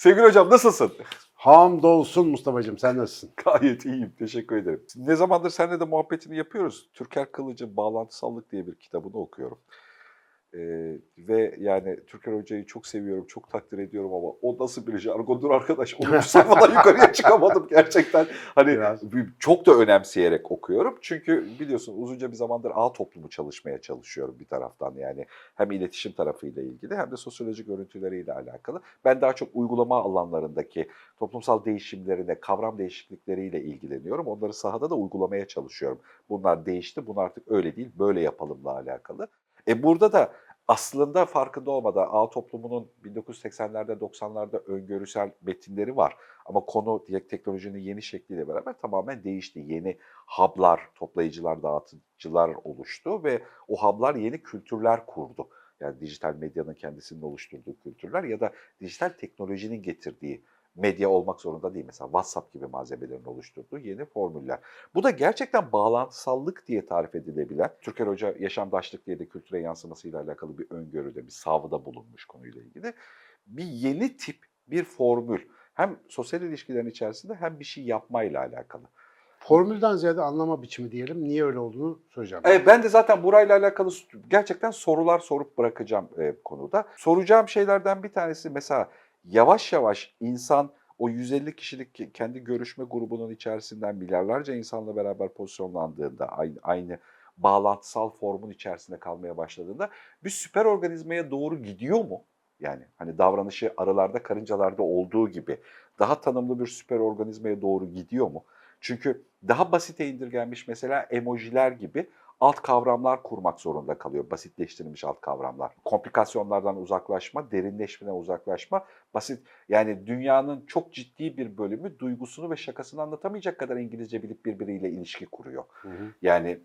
Sevgili hocam nasılsın? Hamdolsun Mustafa'cığım sen nasılsın? Gayet iyiyim. Teşekkür ederim. Ne zamandır seninle de muhabbetini yapıyoruz. Türker Kılıç'ın Bağlantısallık diye bir kitabını okuyorum. Ee, ve yani Türker Hoca'yı çok seviyorum, çok takdir ediyorum ama o nasıl bir jargondur arkadaş. 10. sayfadan yukarıya çıkamadım gerçekten. Hani Biraz. bir- çok da önemseyerek okuyorum. Çünkü biliyorsun uzunca bir zamandır ağ toplumu çalışmaya çalışıyorum bir taraftan. Yani hem iletişim tarafıyla ilgili hem de sosyolojik örüntüleriyle alakalı. Ben daha çok uygulama alanlarındaki toplumsal değişimlerine, kavram değişiklikleriyle ilgileniyorum. Onları sahada da uygulamaya çalışıyorum. Bunlar değişti, bunlar artık öyle değil, böyle yapalımla alakalı. E burada da aslında farkında olmadan ağ toplumunun 1980'lerde 90'larda öngörüsel metinleri var. Ama konu teknolojinin yeni şekliyle beraber tamamen değişti. Yeni hub'lar, toplayıcılar, dağıtıcılar oluştu ve o hub'lar yeni kültürler kurdu. Yani dijital medyanın kendisinin oluşturduğu kültürler ya da dijital teknolojinin getirdiği medya olmak zorunda değil. Mesela WhatsApp gibi malzemelerin oluşturduğu yeni formüller. Bu da gerçekten bağlantısallık diye tarif edilebilen, Türker Hoca yaşamdaşlık diye de kültüre yansımasıyla alakalı bir öngörüde, bir savda bulunmuş konuyla ilgili. Bir yeni tip, bir formül. Hem sosyal ilişkilerin içerisinde hem bir şey yapmayla alakalı. Formülden ziyade anlama biçimi diyelim. Niye öyle olduğunu söyleyeceğim. Evet, ben de zaten burayla alakalı gerçekten sorular sorup bırakacağım e, konuda. Soracağım şeylerden bir tanesi mesela yavaş yavaş insan o 150 kişilik kendi görüşme grubunun içerisinden milyarlarca insanla beraber pozisyonlandığında aynı, aynı bağlantısal formun içerisinde kalmaya başladığında bir süper organizmaya doğru gidiyor mu? Yani hani davranışı arılarda karıncalarda olduğu gibi daha tanımlı bir süper organizmaya doğru gidiyor mu? Çünkü daha basite indirgenmiş mesela emojiler gibi alt kavramlar kurmak zorunda kalıyor. Basitleştirilmiş alt kavramlar. Komplikasyonlardan uzaklaşma, derinleşmeden uzaklaşma, basit yani dünyanın çok ciddi bir bölümü duygusunu ve şakasını anlatamayacak kadar İngilizce bilip birbiriyle ilişki kuruyor. Hı hı. Yani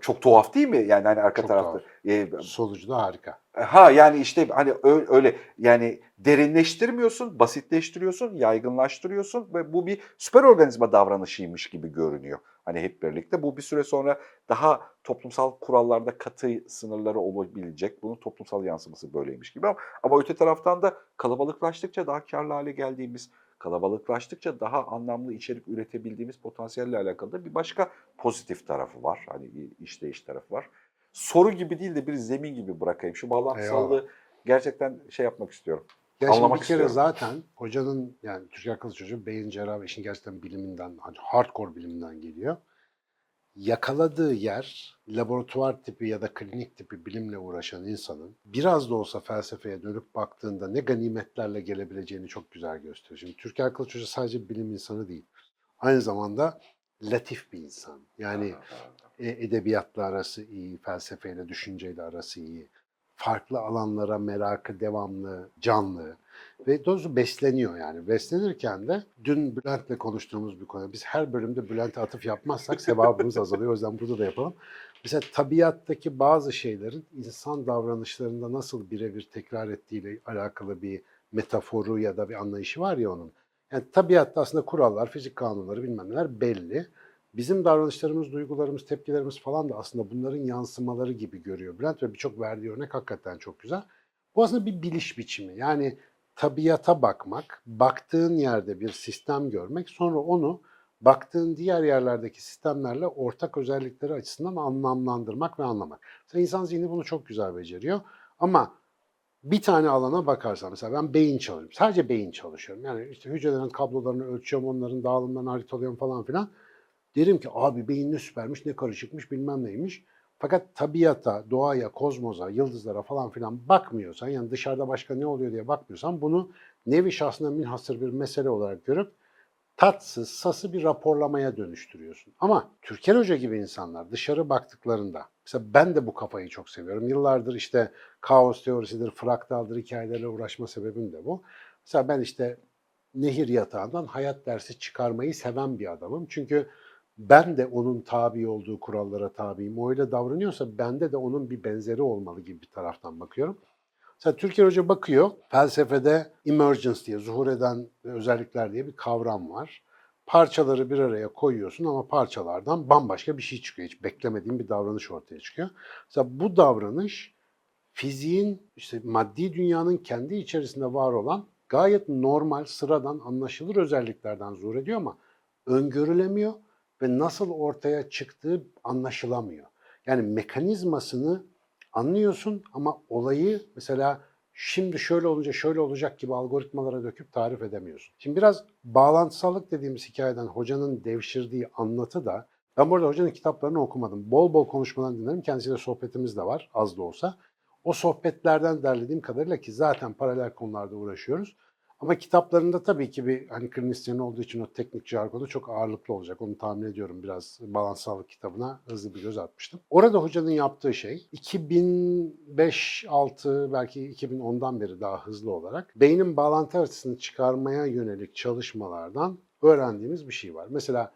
çok tuhaf değil mi? Yani hani arka Çok tarafta. E, Sonucu da harika. Ha yani işte hani öyle yani derinleştirmiyorsun, basitleştiriyorsun, yaygınlaştırıyorsun ve bu bir süper organizma davranışıymış gibi görünüyor. Hani hep birlikte bu bir süre sonra daha toplumsal kurallarda katı sınırları olabilecek. Bunun toplumsal yansıması böyleymiş gibi ama, ama öte taraftan da kalabalıklaştıkça daha karlı hale geldiğimiz, kalabalıklaştıkça daha anlamlı içerik üretebildiğimiz potansiyelle alakalı da bir başka pozitif tarafı var. Hani işleyiş tarafı var soru gibi değil de bir zemin gibi bırakayım. Şu bağlantısallığı gerçekten şey yapmak istiyorum. Ya şimdi Anlamak bir kere istiyorum. zaten hocanın yani Türkiye Kılıç Hoca beyin cerrahı işin gerçekten biliminden, hani hardcore biliminden geliyor. Yakaladığı yer laboratuvar tipi ya da klinik tipi bilimle uğraşan insanın biraz da olsa felsefeye dönüp baktığında ne ganimetlerle gelebileceğini çok güzel gösteriyor. Şimdi Türkiye Kılıç Hoca sadece bilim insanı değil. Aynı zamanda latif bir insan. Yani e, edebiyatla arası iyi, felsefeyle, düşünceyle arası iyi. Farklı alanlara merakı devamlı, canlı ve doğrusu besleniyor yani. Beslenirken de dün Bülent'le konuştuğumuz bir konu. Biz her bölümde Bülent'e atıf yapmazsak sevabımız azalıyor. O yüzden burada da yapalım. Mesela tabiattaki bazı şeylerin insan davranışlarında nasıl birebir tekrar ettiğiyle alakalı bir metaforu ya da bir anlayışı var ya onun. Yani tabiatta aslında kurallar, fizik kanunları bilmem neler belli bizim davranışlarımız, duygularımız, tepkilerimiz falan da aslında bunların yansımaları gibi görüyor Bülent ve birçok verdiği örnek hakikaten çok güzel. Bu aslında bir biliş biçimi. Yani tabiata bakmak, baktığın yerde bir sistem görmek, sonra onu baktığın diğer yerlerdeki sistemlerle ortak özellikleri açısından anlamlandırmak ve anlamak. Mesela insan zihni bunu çok güzel beceriyor ama bir tane alana bakarsan mesela ben beyin çalışıyorum. Sadece beyin çalışıyorum. Yani işte hücrelerin kablolarını ölçüyorum, onların dağılımlarını haritalıyorum falan filan. Derim ki abi beyin ne süpermiş, ne karışıkmış bilmem neymiş. Fakat tabiata, doğaya, kozmoza, yıldızlara falan filan bakmıyorsan, yani dışarıda başka ne oluyor diye bakmıyorsan bunu nevi şahsına minhasır bir mesele olarak görüp tatsız, sası bir raporlamaya dönüştürüyorsun. Ama Türker Hoca gibi insanlar dışarı baktıklarında, mesela ben de bu kafayı çok seviyorum. Yıllardır işte kaos teorisidir, fraktaldır hikayelerle uğraşma sebebim de bu. Mesela ben işte nehir yatağından hayat dersi çıkarmayı seven bir adamım. Çünkü ben de onun tabi olduğu kurallara tabiyim. O öyle davranıyorsa bende de onun bir benzeri olmalı gibi bir taraftan bakıyorum. Mesela Türkiye Hoca bakıyor, felsefede emergence diye, zuhur eden özellikler diye bir kavram var. Parçaları bir araya koyuyorsun ama parçalardan bambaşka bir şey çıkıyor. Hiç beklemediğin bir davranış ortaya çıkıyor. Mesela bu davranış fiziğin, işte maddi dünyanın kendi içerisinde var olan gayet normal, sıradan, anlaşılır özelliklerden zuhur ediyor ama öngörülemiyor ve nasıl ortaya çıktığı anlaşılamıyor. Yani mekanizmasını anlıyorsun ama olayı mesela şimdi şöyle olunca şöyle olacak gibi algoritmalara döküp tarif edemiyorsun. Şimdi biraz bağlantısallık dediğimiz hikayeden hocanın devşirdiği anlatı da ben bu arada hocanın kitaplarını okumadım. Bol bol konuşmadan dinlerim. Kendisiyle sohbetimiz de var az da olsa. O sohbetlerden derlediğim kadarıyla ki zaten paralel konularda uğraşıyoruz. Ama kitaplarında tabii ki bir hani klinisyen olduğu için o teknik jargonu çok ağırlıklı olacak. Onu tahmin ediyorum biraz balansallık kitabına hızlı bir göz atmıştım. Orada hocanın yaptığı şey 2005-6 belki 2010'dan beri daha hızlı olarak beynin bağlantı haritasını çıkarmaya yönelik çalışmalardan öğrendiğimiz bir şey var. Mesela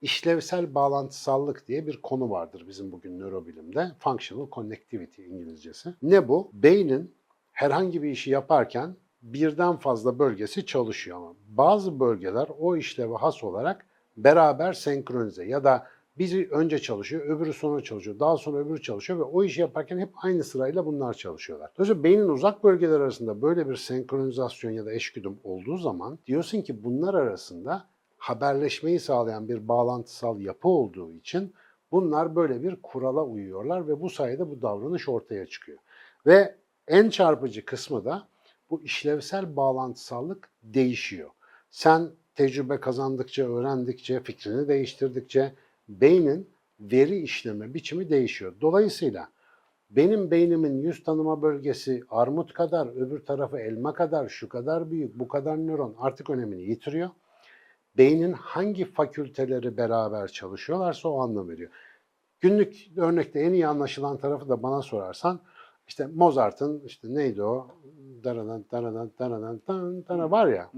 işlevsel bağlantısallık diye bir konu vardır bizim bugün nörobilimde. Functional Connectivity İngilizcesi. Ne bu? Beynin herhangi bir işi yaparken birden fazla bölgesi çalışıyor ama bazı bölgeler o işleve has olarak beraber senkronize ya da biri önce çalışıyor, öbürü sonra çalışıyor, daha sonra öbürü çalışıyor ve o işi yaparken hep aynı sırayla bunlar çalışıyorlar. Dolayısıyla beynin uzak bölgeler arasında böyle bir senkronizasyon ya da eşgüdüm olduğu zaman diyorsun ki bunlar arasında haberleşmeyi sağlayan bir bağlantısal yapı olduğu için bunlar böyle bir kurala uyuyorlar ve bu sayede bu davranış ortaya çıkıyor. Ve en çarpıcı kısmı da bu işlevsel bağlantısallık değişiyor. Sen tecrübe kazandıkça, öğrendikçe, fikrini değiştirdikçe beynin veri işleme biçimi değişiyor. Dolayısıyla benim beynimin yüz tanıma bölgesi armut kadar, öbür tarafı elma kadar, şu kadar büyük, bu kadar nöron artık önemini yitiriyor. Beynin hangi fakülteleri beraber çalışıyorlarsa o anlam veriyor. Günlük örnekte en iyi anlaşılan tarafı da bana sorarsan işte Mozart'ın işte neydi o? Daradan daradan daradan dan dara var ya.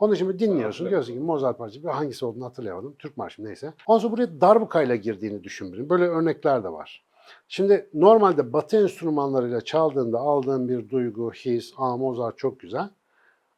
Onu şimdi dinliyorsun. Diyorsun ki Mozart parçası bir hangisi olduğunu hatırlayamadım. Türk marşı neyse. Ondan sonra buraya darbukayla girdiğini düşün birin. Böyle örnekler de var. Şimdi normalde batı enstrümanlarıyla çaldığında aldığın bir duygu, his, aa Mozart çok güzel.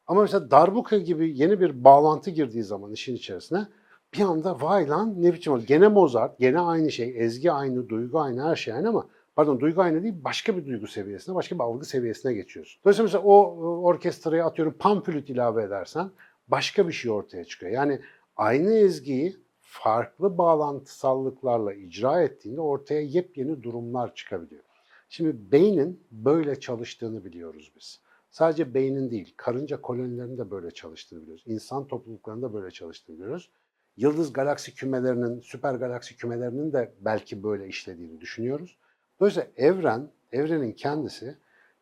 Ama mesela darbuka gibi yeni bir bağlantı girdiği zaman işin içerisine bir anda vay lan ne biçim oldu. Gene Mozart, gene aynı şey, ezgi aynı, duygu aynı, her şey aynı ama pardon duygu aynı değil başka bir duygu seviyesine, başka bir algı seviyesine geçiyorsun. Dolayısıyla mesela o orkestraya atıyorum panflüt ilave edersen başka bir şey ortaya çıkıyor. Yani aynı ezgiyi farklı bağlantısallıklarla icra ettiğinde ortaya yepyeni durumlar çıkabiliyor. Şimdi beynin böyle çalıştığını biliyoruz biz. Sadece beynin değil, karınca kolonilerinin de böyle çalıştığını biliyoruz. İnsan topluluklarında böyle çalıştığını biliyoruz. Yıldız galaksi kümelerinin, süper galaksi kümelerinin de belki böyle işlediğini düşünüyoruz. Dolayısıyla evren, evrenin kendisi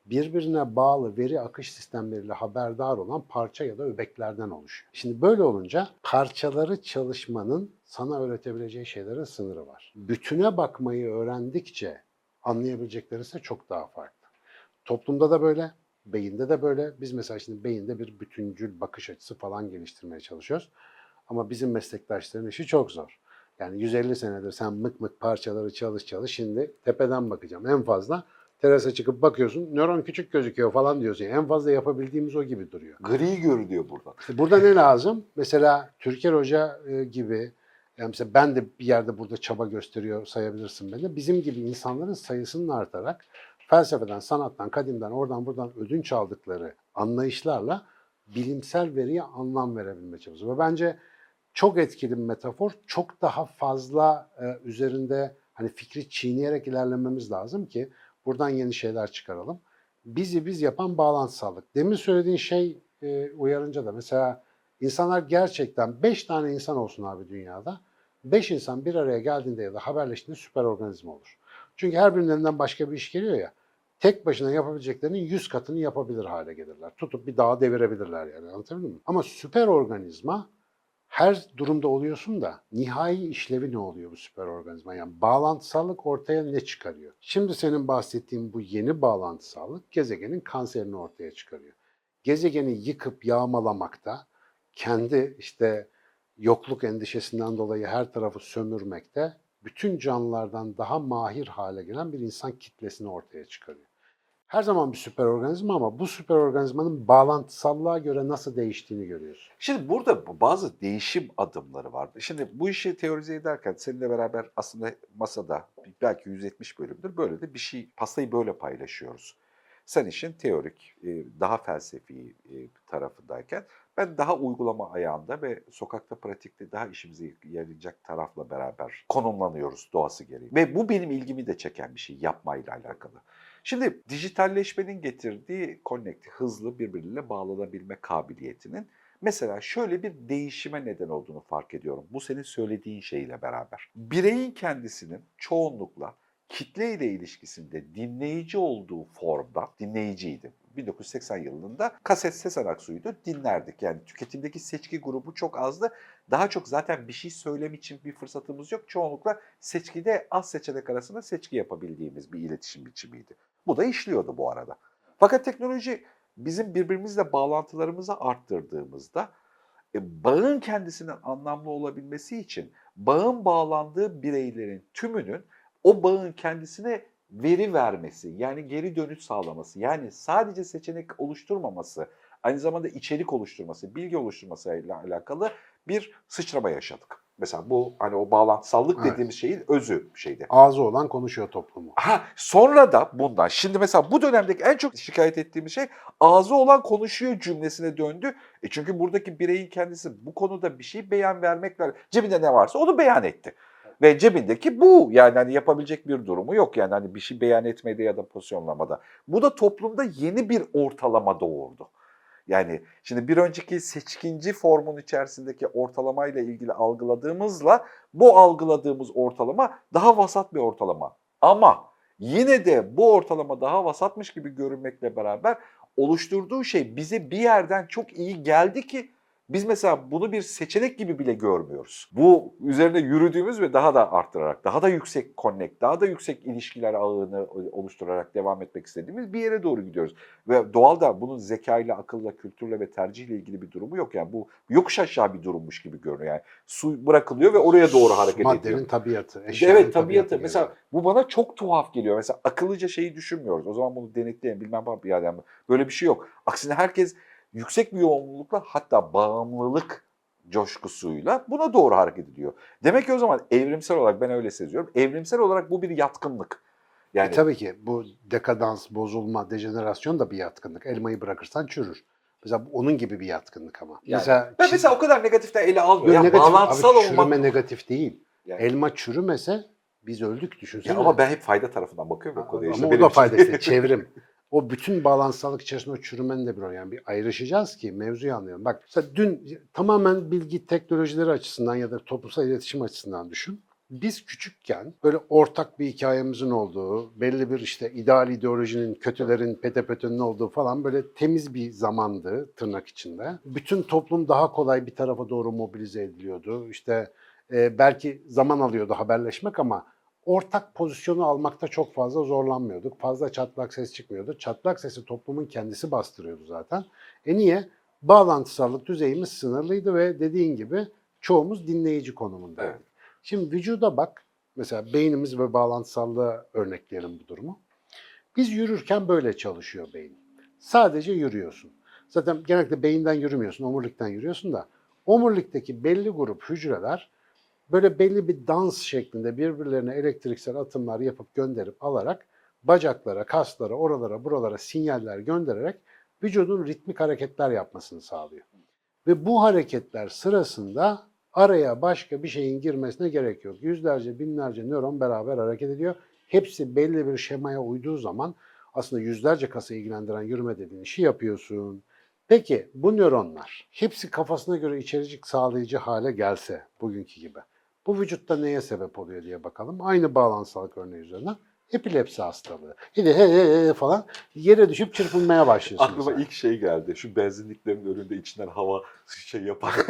birbirine bağlı veri akış sistemleriyle haberdar olan parça ya da öbeklerden oluşuyor. Şimdi böyle olunca parçaları çalışmanın sana öğretebileceği şeylerin sınırı var. Bütüne bakmayı öğrendikçe anlayabilecekleri ise çok daha farklı. Toplumda da böyle, beyinde de böyle. Biz mesela şimdi beyinde bir bütüncül bakış açısı falan geliştirmeye çalışıyoruz. Ama bizim meslektaşların işi çok zor. Yani 150 senedir sen mık mık parçaları çalış çalış şimdi tepeden bakacağım. En fazla terasa çıkıp bakıyorsun nöron küçük gözüküyor falan diyorsun. En fazla yapabildiğimiz o gibi duruyor. Gri görünüyor buradan. İşte burada ne lazım? Mesela Türker Hoca e, gibi yani mesela ben de bir yerde burada çaba gösteriyor sayabilirsin beni. Bizim gibi insanların sayısının artarak felsefeden, sanattan, kadimden, oradan buradan ödünç aldıkları anlayışlarla bilimsel veriye anlam verebilme çabası. Ve bence çok etkili bir metafor. Çok daha fazla e, üzerinde hani fikri çiğneyerek ilerlememiz lazım ki buradan yeni şeyler çıkaralım. Bizi biz yapan bağlantısallık. Demin söylediğin şey e, uyarınca da mesela insanlar gerçekten 5 tane insan olsun abi dünyada. 5 insan bir araya geldiğinde ya da haberleştiğinde süper organizma olur. Çünkü her birilerinden başka bir iş geliyor ya. Tek başına yapabileceklerinin 100 katını yapabilir hale gelirler. Tutup bir dağı devirebilirler yani anlatabildim mi? Ama süper organizma her durumda oluyorsun da nihai işlevi ne oluyor bu süper organizma? Yani bağlantısallık ortaya ne çıkarıyor? Şimdi senin bahsettiğin bu yeni bağlantısallık gezegenin kanserini ortaya çıkarıyor. Gezegeni yıkıp yağmalamakta, kendi işte yokluk endişesinden dolayı her tarafı sömürmekte bütün canlılardan daha mahir hale gelen bir insan kitlesini ortaya çıkarıyor. Her zaman bir süper organizma ama bu süper organizmanın bağlantısallığa göre nasıl değiştiğini görüyorsun. Şimdi burada bu- bazı değişim adımları var. Şimdi bu işi teorize ederken seninle beraber aslında masada belki 170 bölümdür böyle de bir şey, pastayı böyle paylaşıyoruz. Sen işin teorik, e, daha felsefi e, tarafındayken ben daha uygulama ayağında ve sokakta pratikte daha işimize yarayacak tarafla beraber konumlanıyoruz doğası gereği. Ve bu benim ilgimi de çeken bir şey yapmayla alakalı. Şimdi dijitalleşmenin getirdiği connect, hızlı birbiriyle bağlanabilme kabiliyetinin mesela şöyle bir değişime neden olduğunu fark ediyorum. Bu senin söylediğin şeyle beraber. Bireyin kendisinin çoğunlukla kitle ile ilişkisinde dinleyici olduğu formda dinleyiciydi. 1980 yılında kaset Sezen Aksu'ydu dinlerdik. Yani tüketimdeki seçki grubu çok azdı. Daha çok zaten bir şey söylem için bir fırsatımız yok. Çoğunlukla seçkide az seçenek arasında seçki yapabildiğimiz bir iletişim biçimiydi. Bu da işliyordu bu arada. Fakat teknoloji bizim birbirimizle bağlantılarımızı arttırdığımızda e, bağın kendisinin anlamlı olabilmesi için bağın bağlandığı bireylerin tümünün o bağın kendisine veri vermesi, yani geri dönüş sağlaması, yani sadece seçenek oluşturmaması, aynı zamanda içerik oluşturması, bilgi oluşturmasıyla alakalı bir sıçrama yaşadık. Mesela bu hani o bağlantısallık Evet. dediğimiz şeyin özü şeydi. Ağzı olan konuşuyor toplumu. Ha, sonra da bundan, şimdi mesela bu dönemdeki en çok şikayet ettiğimiz şey ağzı olan konuşuyor cümlesine döndü. E çünkü buradaki bireyin kendisi bu konuda bir şey beyan vermekle, cebinde ne varsa onu beyan etti. Ve cebindeki bu yani hani yapabilecek bir durumu yok yani hani bir şey beyan etmede ya da pozisyonlamada. Bu da toplumda yeni bir ortalama doğurdu. Yani şimdi bir önceki seçkinci formun içerisindeki ortalamayla ilgili algıladığımızla bu algıladığımız ortalama daha vasat bir ortalama. Ama yine de bu ortalama daha vasatmış gibi görünmekle beraber oluşturduğu şey bize bir yerden çok iyi geldi ki biz mesela bunu bir seçenek gibi bile görmüyoruz. Bu üzerine yürüdüğümüz ve daha da arttırarak, daha da yüksek connect, daha da yüksek ilişkiler ağını oluşturarak devam etmek istediğimiz bir yere doğru gidiyoruz. Ve doğal da bunun zekayla, akılla, kültürle ve tercihle ilgili bir durumu yok. Yani bu yokuş aşağı bir durummuş gibi görünüyor. Yani su bırakılıyor ve oraya doğru hareket ediyor. Maddenin tabiatı. Evet tabiatı. tabiatı Mesela geliyor. bu bana çok tuhaf geliyor. Mesela akıllıca şeyi düşünmüyoruz. O zaman bunu denetleyin bilmem ne yani yani böyle bir şey yok. Aksine herkes yüksek bir yoğunlukla hatta bağımlılık coşkusuyla buna doğru hareket ediyor. Demek ki o zaman evrimsel olarak ben öyle seziyorum. Evrimsel olarak bu bir yatkınlık. Yani E tabii ki bu dekadans, bozulma, dejenerasyon da bir yatkınlık. Elmayı bırakırsan çürür. Mesela onun gibi bir yatkınlık ama. Yani mesela ben mesela o kadar negatiften ele almıyorum. Yani negatif, bağlantısal abi, olmak. çürüme negatif değil. Yani- Elma çürümese biz öldük düşünsene. Ya ama ben hep fayda tarafından bakıyorum ya konuya. Ama İşte o da için- fayda işte çevrim. O bütün bağlantısallık içerisinde o çürümenin de bir. Yani bir ayrışacağız ki mevzuyu anlayalım. Bak dün tamamen bilgi teknolojileri açısından ya da toplumsal iletişim açısından düşün. Biz küçükken böyle ortak bir hikayemizin olduğu, belli bir işte ideal ideolojinin, kötülerin, petepötünün olduğu falan böyle temiz bir zamandı tırnak içinde. Bütün toplum daha kolay bir tarafa doğru mobilize ediliyordu. İşte e, belki zaman alıyordu haberleşmek ama ortak pozisyonu almakta çok fazla zorlanmıyorduk. Fazla çatlak ses çıkmıyordu. Çatlak sesi toplumun kendisi bastırıyordu zaten. E niye? Bağlantısallık düzeyimiz sınırlıydı ve dediğin gibi çoğumuz dinleyici konumundaydı. Evet. Şimdi vücuda bak. Mesela beynimiz ve bağlantısallığa örnekleyelim bu durumu. Biz yürürken böyle çalışıyor beyin. Sadece yürüyorsun. Zaten genellikle beyinden yürümüyorsun, omurilikten yürüyorsun da omurilikteki belli grup hücreler böyle belli bir dans şeklinde birbirlerine elektriksel atımlar yapıp gönderip alarak bacaklara, kaslara, oralara, buralara sinyaller göndererek vücudun ritmik hareketler yapmasını sağlıyor. Ve bu hareketler sırasında araya başka bir şeyin girmesine gerek yok. Yüzlerce, binlerce nöron beraber hareket ediyor. Hepsi belli bir şemaya uyduğu zaman aslında yüzlerce kası ilgilendiren yürüme dediğin işi yapıyorsun. Peki bu nöronlar hepsi kafasına göre içericik sağlayıcı hale gelse bugünkü gibi. Bu vücutta neye sebep oluyor diye bakalım. Aynı bağlantısallık örneği üzerinden. Epilepsi hastalığı. De he he he falan yere düşüp çırpınmaya başlıyorsun. Aklıma mesela. ilk şey geldi. Şu benzinliklerin önünde içinden hava şey yapar.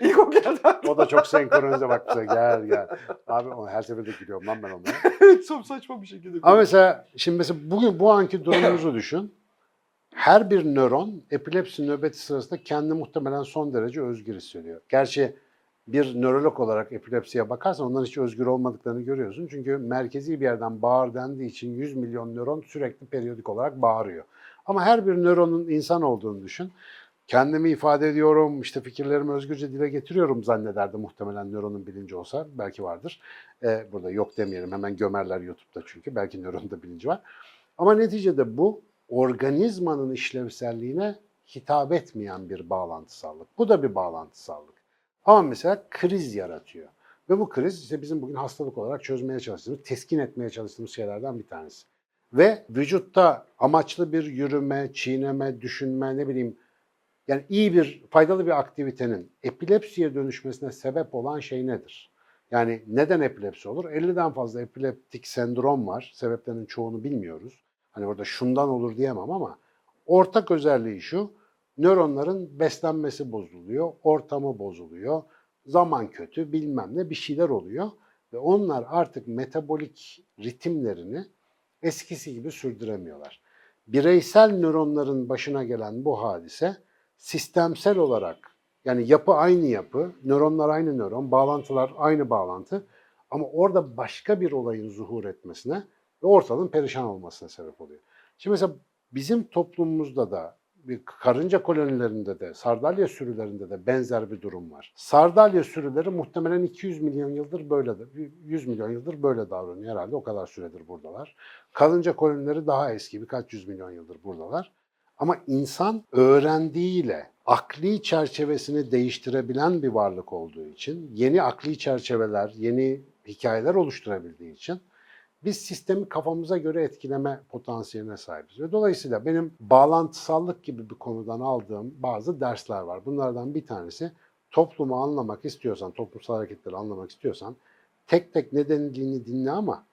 ilk o geldi. O da çok senkronize bak bize gel gel. Abi onu her seferinde gülüyorum lan ben onlara. evet çok saçma bir şekilde. Ama mesela şimdi mesela bugün bu anki durumumuzu düşün. Her bir nöron epilepsi nöbeti sırasında kendi muhtemelen son derece özgür hissediyor. Gerçi bir nörolog olarak epilepsiye bakarsan onların hiç özgür olmadıklarını görüyorsun. Çünkü merkezi bir yerden bağır dendiği için 100 milyon nöron sürekli periyodik olarak bağırıyor. Ama her bir nöronun insan olduğunu düşün. Kendimi ifade ediyorum, işte fikirlerimi özgürce dile getiriyorum zannederdi muhtemelen nöronun bilinci olsa. Belki vardır. Ee, burada yok demeyelim, hemen gömerler YouTube'da çünkü. Belki nöronun da bilinci var. Ama neticede bu organizmanın işlevselliğine hitap etmeyen bir bağlantısallık. Bu da bir bağlantısallık. Ama mesela kriz yaratıyor. Ve bu kriz işte bizim bugün hastalık olarak çözmeye çalıştığımız, teskin etmeye çalıştığımız şeylerden bir tanesi. Ve vücutta amaçlı bir yürüme, çiğneme, düşünme, ne bileyim yani iyi bir, faydalı bir aktivitenin epilepsiye dönüşmesine sebep olan şey nedir? Yani neden epilepsi olur? 50'den fazla epileptik sendrom var. Sebeplerinin çoğunu bilmiyoruz. Hani orada şundan olur diyemem ama ortak özelliği şu. Nöronların beslenmesi bozuluyor, ortamı bozuluyor, zaman kötü, bilmem ne bir şeyler oluyor ve onlar artık metabolik ritimlerini eskisi gibi sürdüremiyorlar. Bireysel nöronların başına gelen bu hadise sistemsel olarak yani yapı aynı yapı, nöronlar aynı nöron, bağlantılar aynı bağlantı ama orada başka bir olayın zuhur etmesine ve ortalığın perişan olmasına sebep oluyor. Şimdi mesela bizim toplumumuzda da bir karınca kolonilerinde de, sardalya sürülerinde de benzer bir durum var. Sardalya sürüleri muhtemelen 200 milyon yıldır böyle, 100 milyon yıldır böyle davranıyor herhalde. O kadar süredir buradalar. Karınca kolonileri daha eski, birkaç yüz milyon yıldır buradalar. Ama insan öğrendiğiyle akli çerçevesini değiştirebilen bir varlık olduğu için, yeni akli çerçeveler, yeni hikayeler oluşturabildiği için biz sistemi kafamıza göre etkileme potansiyeline sahibiz. Ve dolayısıyla benim bağlantısallık gibi bir konudan aldığım bazı dersler var. Bunlardan bir tanesi toplumu anlamak istiyorsan, toplumsal hareketleri anlamak istiyorsan tek tek ne denildiğini dinle ama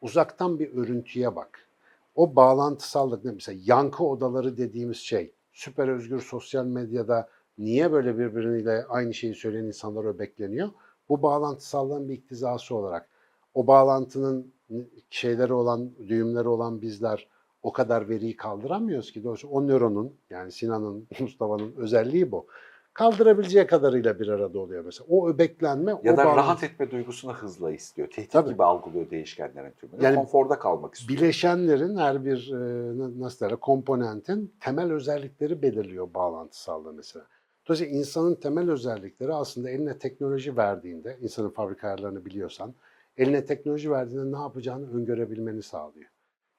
uzaktan bir örüntüye bak. O bağlantısallık ne mesela yankı odaları dediğimiz şey süper özgür sosyal medyada niye böyle birbiriyle aynı şeyi söyleyen insanlar öbekleniyor? Bu bağlantısallığın bir iktizası olarak o bağlantının şeyleri olan, düğümleri olan bizler o kadar veriyi kaldıramıyoruz ki. Dolayısıyla o nöronun yani Sinan'ın, Mustafa'nın özelliği bu. Kaldırabileceği kadarıyla bir arada oluyor mesela. O öbeklenme, Ya o da bağlantı- rahat etme duygusunu hızla istiyor. Tehdit Tabii. gibi algılıyor değişkenlerin tümünü. Yani Konforda kalmak istiyor. bileşenlerin her bir e, nasıl derler komponentin temel özellikleri belirliyor bağlantısallığı mesela. Dolayısıyla insanın temel özellikleri aslında eline teknoloji verdiğinde, insanın fabrika ayarlarını biliyorsan, eline teknoloji verdiğinde ne yapacağını öngörebilmeni sağlıyor.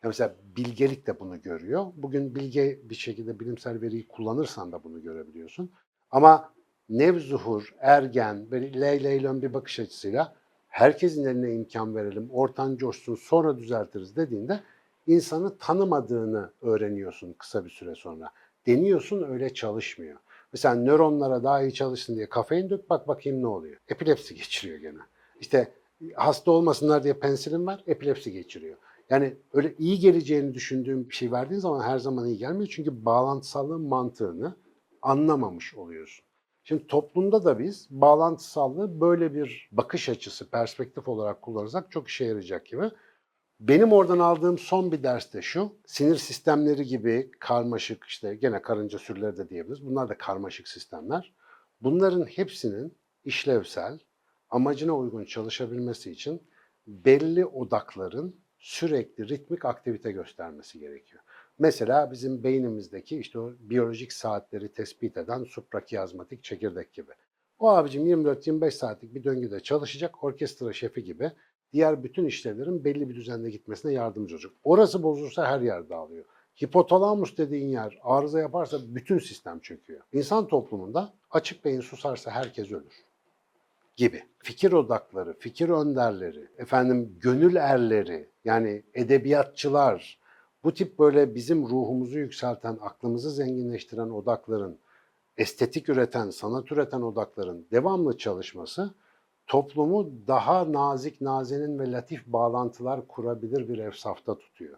Yani mesela bilgelik de bunu görüyor. Bugün bilge bir şekilde bilimsel veriyi kullanırsan da bunu görebiliyorsun. Ama nevzuhur, ergen, böyle ley leylon bir bakış açısıyla herkesin eline imkan verelim, ortan coşsun sonra düzeltiriz dediğinde insanı tanımadığını öğreniyorsun kısa bir süre sonra. Deniyorsun öyle çalışmıyor. Mesela nöronlara daha iyi çalışsın diye kafein dök bak bakayım ne oluyor. Epilepsi geçiriyor gene. İşte hasta olmasınlar diye pensilin var, epilepsi geçiriyor. Yani öyle iyi geleceğini düşündüğün bir şey verdiğin zaman her zaman iyi gelmiyor. Çünkü bağlantısallığın mantığını anlamamış oluyorsun. Şimdi toplumda da biz bağlantısallığı böyle bir bakış açısı, perspektif olarak kullanırsak çok işe yarayacak gibi. Benim oradan aldığım son bir ders de şu, sinir sistemleri gibi karmaşık işte gene karınca sürüleri de diyebiliriz. Bunlar da karmaşık sistemler. Bunların hepsinin işlevsel, amacına uygun çalışabilmesi için belli odakların sürekli ritmik aktivite göstermesi gerekiyor. Mesela bizim beynimizdeki işte o biyolojik saatleri tespit eden suprakiyazmatik çekirdek gibi. O abicim 24-25 saatlik bir döngüde çalışacak orkestra şefi gibi diğer bütün işlevlerin belli bir düzende gitmesine yardımcı olacak. Orası bozulursa her yer dağılıyor. Hipotalamus dediğin yer arıza yaparsa bütün sistem çöküyor. İnsan toplumunda açık beyin susarsa herkes ölür gibi. Fikir odakları, fikir önderleri, efendim gönül erleri, yani edebiyatçılar, bu tip böyle bizim ruhumuzu yükselten, aklımızı zenginleştiren odakların, estetik üreten, sanat üreten odakların devamlı çalışması toplumu daha nazik, nazenin ve latif bağlantılar kurabilir bir efsafta tutuyor.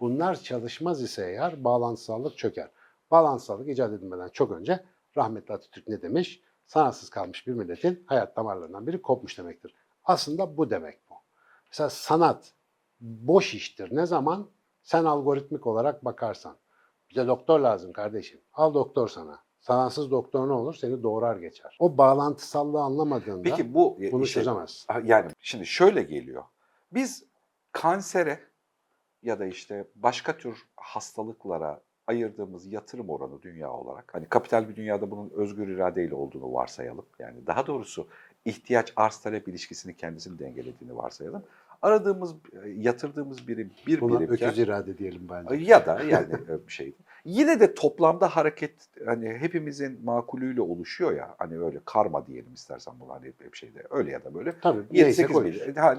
Bunlar çalışmaz ise eğer bağlantısallık çöker. Bağlantısallık icat edilmeden çok önce rahmetli Atatürk ne demiş? Sanatsız kalmış bir milletin hayat damarlarından biri kopmuş demektir. Aslında bu demek bu. Mesela sanat boş iştir. Ne zaman? Sen algoritmik olarak bakarsan. Bize doktor lazım kardeşim. Al doktor sana. Sanatsız doktor ne olur? Seni doğrar geçer. O bağlantısallığı anlamadığında Peki bu bunu işte- çözemez. Yani şimdi şöyle geliyor. Biz kansere ya da işte başka tür hastalıklara ayırdığımız yatırım oranı dünya olarak hani kapital bir dünyada bunun özgür iradeyle olduğunu varsayalım. Yani daha doğrusu ihtiyaç arz talep ilişkisini kendisini dengelediğini varsayalım. Aradığımız, e, yatırdığımız birim bir Buna birimken öküz irade diyelim bence. ya da yani e, bir şey. Yine de toplamda hareket hani hepimizin makulüyle oluşuyor ya. Hani öyle karma diyelim istersen bunlar hani hep şeyde. Öyle ya da böyle. Tabii neyse 7-8 koyuyoruz. bin. Ha,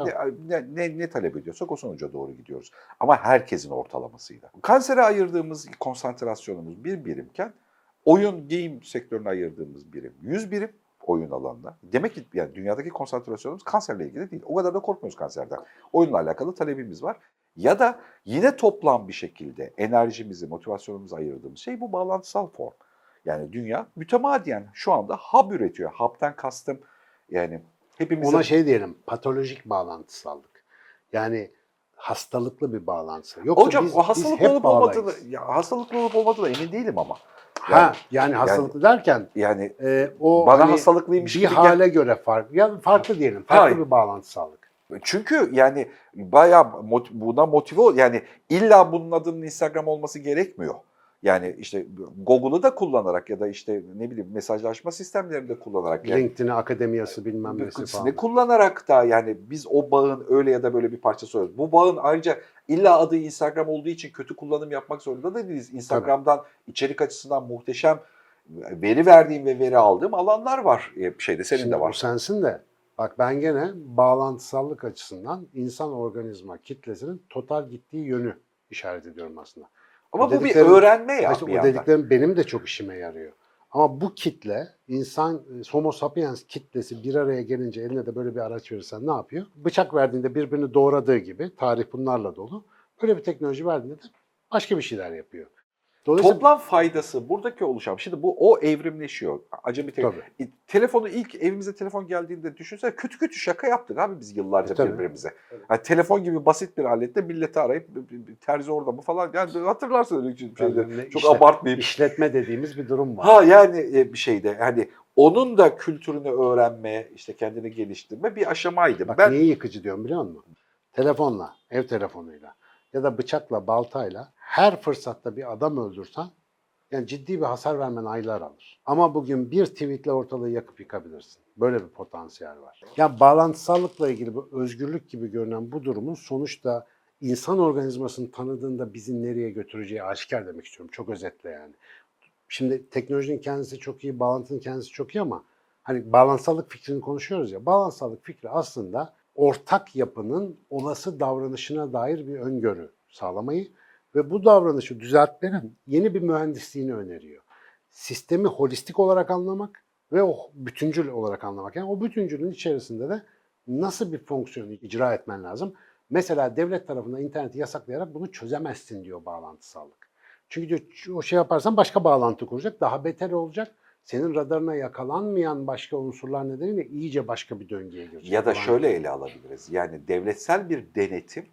ne, ne, ne talep ediyorsak o sonuca doğru gidiyoruz. Ama herkesin ortalamasıyla. Kansere ayırdığımız konsantrasyonumuz bir birimken oyun, game sektörüne ayırdığımız birim 100 birim oyun alanına. Demek ki yani dünyadaki konsantrasyonumuz kanserle ilgili değil. O kadar da korkmuyoruz kanserden. Oyunla alakalı talebimiz var. Ya da yine toplam bir şekilde enerjimizi, motivasyonumuzu ayırdığımız şey bu bağlantısal form. Yani dünya mütemadiyen şu anda hub üretiyor. Hub'tan kastım yani hepimizin... Ona şey diyelim, patolojik bağlantısallık. Yani hastalıklı bir bağlantısı. Yoksa Hocam biz, o hastalıklı olup olmadığını, ya hastalıklı olup olmadığına emin değilim ama. Ha, yani hastalıklı derken Yani e, o bana hani hastalıklıymış bir gibi hale göre farklı. Ya farklı diyelim, farklı Hayır. bir bağlantısallık. Çünkü yani bayağı mot- buna motive ol yani illa bunun adının Instagram olması gerekmiyor. Yani işte Google'ı da kullanarak ya da işte ne bileyim mesajlaşma sistemlerini de kullanarak yani LinkedIn'i akademiyası bilmem nesi ne falan. kullanarak da yani biz o bağın öyle ya da böyle bir parçası oluyoruz. Bu bağın ayrıca illa adı Instagram olduğu için kötü kullanım yapmak zorunda da değiliz. Instagram'dan içerik açısından muhteşem veri verdiğim ve veri aldığım alanlar var. E, Şeyde senin Şimdi de Bu var. sensin de bak ben gene bağlantısallık açısından insan organizma kitlesinin total gittiği yönü işaret ediyorum aslında. Ama o bu bir öğrenme ya İşte bir o yandan. dediklerim benim de çok işime yarıyor. Ama bu kitle insan e, Homo sapiens kitlesi bir araya gelince eline de böyle bir araç verirsen ne yapıyor? Bıçak verdiğinde birbirini doğradığı gibi tarih bunlarla dolu. Böyle bir teknoloji verdiğinde de başka bir şeyler yapıyor. Dolayısıyla Toplam faydası buradaki oluşan. Şimdi bu o evrimleşiyor. Acemi te- Tabii. E, telefonu ilk evimize telefon geldiğinde düşünsene kötü kötü şaka yaptık abi biz yıllarca tabii. birbirimize. Yani telefon gibi basit bir alette milleti arayıp "B- b- b- terzi orada mı falan yani hatırlarsın öyle şeyleri. Çok işlet- abartmayayım. işletme dediğimiz bir durum var. Ha yani e, bir şeyde hani onun da kültürünü öğrenme, işte kendini geliştirme bir aşamaydı. Bak ben niye yıkıcı diyorum biliyor musun? Telefonla, ev telefonuyla ya da bıçakla, baltayla her fırsatta bir adam öldürsen yani ciddi bir hasar vermen aylar alır. Ama bugün bir tweetle ortalığı yakıp yıkabilirsin. Böyle bir potansiyel var. Ya bağlantısallıkla ilgili bu özgürlük gibi görünen bu durumun sonuçta insan organizmasını tanıdığında bizi nereye götüreceği aşikar demek istiyorum. Çok özetle yani. Şimdi teknolojinin kendisi çok iyi, bağlantının kendisi çok iyi ama hani bağlantısallık fikrini konuşuyoruz ya. Bağlantısallık fikri aslında ortak yapının olası davranışına dair bir öngörü sağlamayı ve bu davranışı düzeltmenin yeni bir mühendisliğini öneriyor. Sistemi holistik olarak anlamak ve o bütüncül olarak anlamak. Yani o bütüncülün içerisinde de nasıl bir fonksiyonu icra etmen lazım? Mesela devlet tarafından interneti yasaklayarak bunu çözemezsin diyor bağlantısallık. Çünkü diyor o şey yaparsan başka bağlantı kuracak, daha beter olacak. Senin radarına yakalanmayan başka unsurlar nedeniyle iyice başka bir döngüye girecek. ya da şöyle ele alabiliriz. Yani devletsel bir denetim,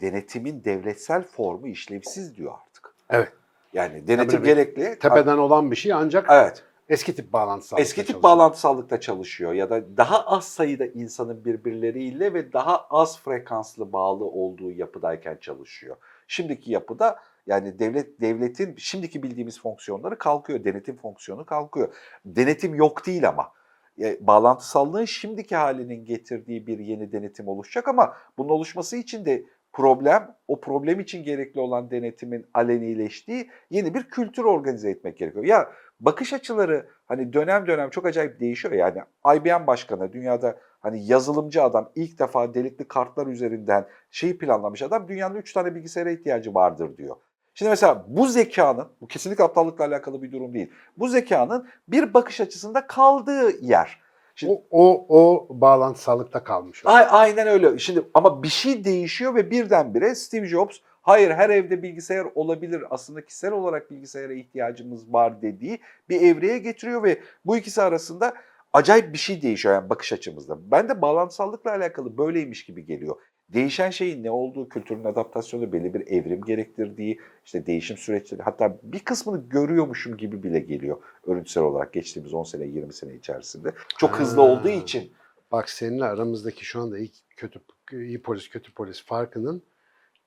denetimin devletsel formu işlevsiz diyor artık. Evet. Yani denetim Tabii, gerekli. Tepeden olan bir şey ancak Evet. eski tip bağlantısallıkta Eski tip çalışıyor. bağlantısallıkta çalışıyor ya da daha az sayıda insanın birbirleriyle ve daha az frekanslı bağlı olduğu yapıdayken çalışıyor. Şimdiki yapıda yani devlet devletin şimdiki bildiğimiz fonksiyonları kalkıyor. Denetim fonksiyonu kalkıyor. Denetim yok değil ama. E, Bağlantısallığın şimdiki halinin getirdiği bir yeni denetim oluşacak ama bunun oluşması için de problem, o problem için gerekli olan denetimin alenileştiği yeni bir kültür organize etmek gerekiyor. Ya bakış açıları hani dönem dönem çok acayip değişiyor. Yani IBM başkanı dünyada hani yazılımcı adam ilk defa delikli kartlar üzerinden şeyi planlamış adam dünyanın 3 tane bilgisayara ihtiyacı vardır diyor. Şimdi mesela bu zekanın, bu kesinlikle aptallıkla alakalı bir durum değil. Bu zekanın bir bakış açısında kaldığı yer. Şimdi, O, o, o bağlantısallıkta kalmış. o. A- aynen öyle. Şimdi ama bir şey değişiyor ve birdenbire Steve Jobs hayır her evde bilgisayar olabilir aslında kişisel olarak bilgisayara ihtiyacımız var dediği bir evreye getiriyor ve bu ikisi arasında acayip bir şey değişiyor yani bakış açımızda. Ben de bağlantısallıkla alakalı böyleymiş gibi geliyor. Değişen şeyin ne olduğu, kültürün adaptasyonu, belli bir evrim gerektirdiği, işte değişim süreçleri hatta bir kısmını görüyormuşum gibi bile geliyor örüntüsel olarak geçtiğimiz 10 sene 20 sene içerisinde. Çok hızlı Ha. olduğu için Bak seninle aramızdaki şu anda iyi, kötü, iyi polis kötü polis farkının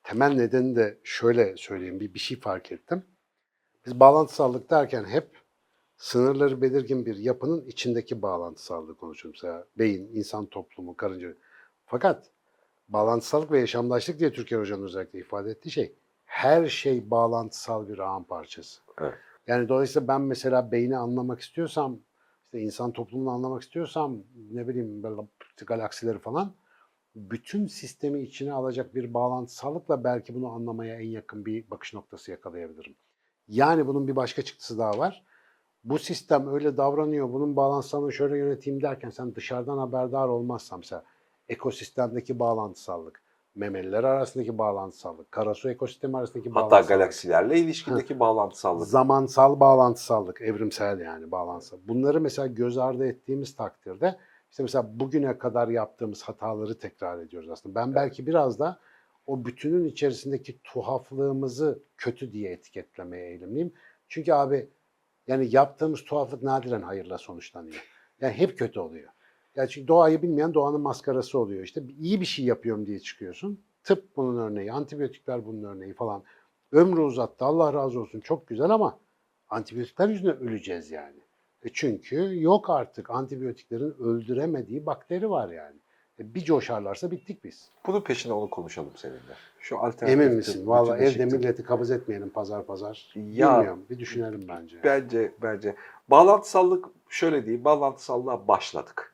temel nedeni de şöyle söyleyeyim bir, bir şey fark ettim. Biz bağlantısallık derken hep sınırları belirgin bir yapının içindeki bağlantısallığı konuşuyoruz. Mesela beyin, insan toplumu, karınca. Fakat bağlantısallık ve yaşamdaşlık diye Türker Hoca'nın özellikle ifade ettiği şey her şey bağlantısal bir ağın parçası. Evet. Yani dolayısıyla ben mesela beyni anlamak istiyorsam, işte insan toplumunu anlamak istiyorsam ne bileyim böyle galaksileri falan bütün sistemi içine alacak bir bağlantısallıkla belki bunu anlamaya en yakın bir bakış noktası yakalayabilirim. Yani bunun bir başka çıktısı daha var. Bu sistem öyle davranıyor, bunun bağlantısını şöyle yöneteyim derken sen dışarıdan haberdar olmazsan mesela ekosistemdeki bağlantısallık, memeliler arasındaki bağlantısallık, karasu ekosistemi arasındaki Hatta bağlantısallık. galaksilerle ilişkideki bağlantısallık. Zamansal bağlantısallık, evrimsel yani bağlantısal. Bunları mesela göz ardı ettiğimiz takdirde işte mesela bugüne kadar yaptığımız hataları tekrar ediyoruz aslında. Ben belki biraz da o bütünün içerisindeki tuhaflığımızı kötü diye etiketlemeye eğilimliyim. Çünkü abi yani yaptığımız tuhaflık nadiren hayırla sonuçlanıyor. Yani hep kötü oluyor. Yani çünkü doğayı bilmeyen doğanın maskarası oluyor. İşte iyi bir şey yapıyorum diye çıkıyorsun. Tıp bunun örneği, antibiyotikler bunun örneği falan. Ömrü uzattı Allah razı olsun çok güzel ama antibiyotikler yüzünden öleceğiz yani. E çünkü yok artık antibiyotiklerin öldüremediği bakteri var yani. E bir coşarlarsa bittik biz. Bunun peşine onu konuşalım seninle. Şu alternatif Emin misin? bütünleşik evde milleti kabız etmeyelim pazar pazar. Ya- Bilmiyorum. Bir düşünelim bence. Bence bence bağlantısallık şöyle diyeyim bağlantısallığa başladık.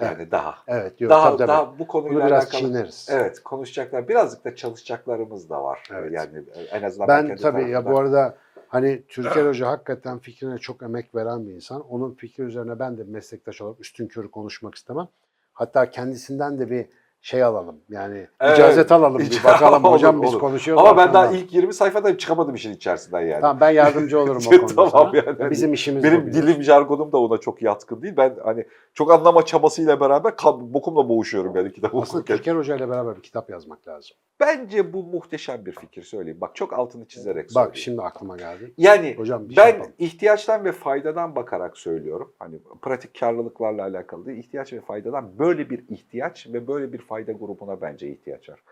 Yani daha. Evet. Yok, daha tabii, daha bu Bunu konuyla biraz alakalı. çiğneriz. Evet konuşacaklar. Birazcık da çalışacaklarımız da var. Evet. Yani en azından Ben kendi tabii ya bu arada hani Türker Hoca hakikaten fikrine çok emek veren bir insan. Onun fikri üzerine ben de meslektaş olarak üstün körü konuşmak istemem. Hatta kendisinden de bir şey alalım. Yani Evet. icazet alalım bir bakalım Olur, hocam biz olur. konuşuyoruz. Ama ben daha ilk 20 sayfada çıkamadım işin içerisinden yani. Tamam ben yardımcı olurum o konuda Tamam sana. yani. Bizim işimiz bu Benim biliyorsun. dilim jargonum da ona çok yatkın değil. Ben hani çok anlama çabasıyla beraber bokumla boğuşuyorum yani kitap Aslında okurken. Türker Hoca ile beraber bir kitap yazmak lazım. Bence bu muhteşem bir fikir söyleyeyim. Bak çok altını çizerek söyleyeyim. Bak şimdi aklıma geldi. Yani Hocam şey ben yapalım. ihtiyaçtan ve faydadan bakarak söylüyorum. Hani pratik karlılıklarla alakalı değil. ihtiyaç ve faydadan böyle bir ihtiyaç ve böyle bir fayda grubuna bence ihtiyaç var.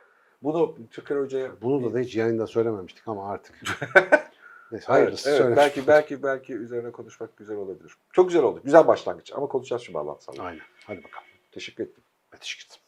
Bunu Türker Hoca'ya... Bunu da, da hiç yayında söylememiştik ama artık. Neyse Evet, hayırlısı evet, söyle. belki belki belki üzerine konuşmak güzel olabilir. Çok güzel oldu. Güzel başlangıç ama konuşacağız şu bağlantısal. Aynen. Hadi bakalım. Teşekkür ettim. Teşekkür ederim.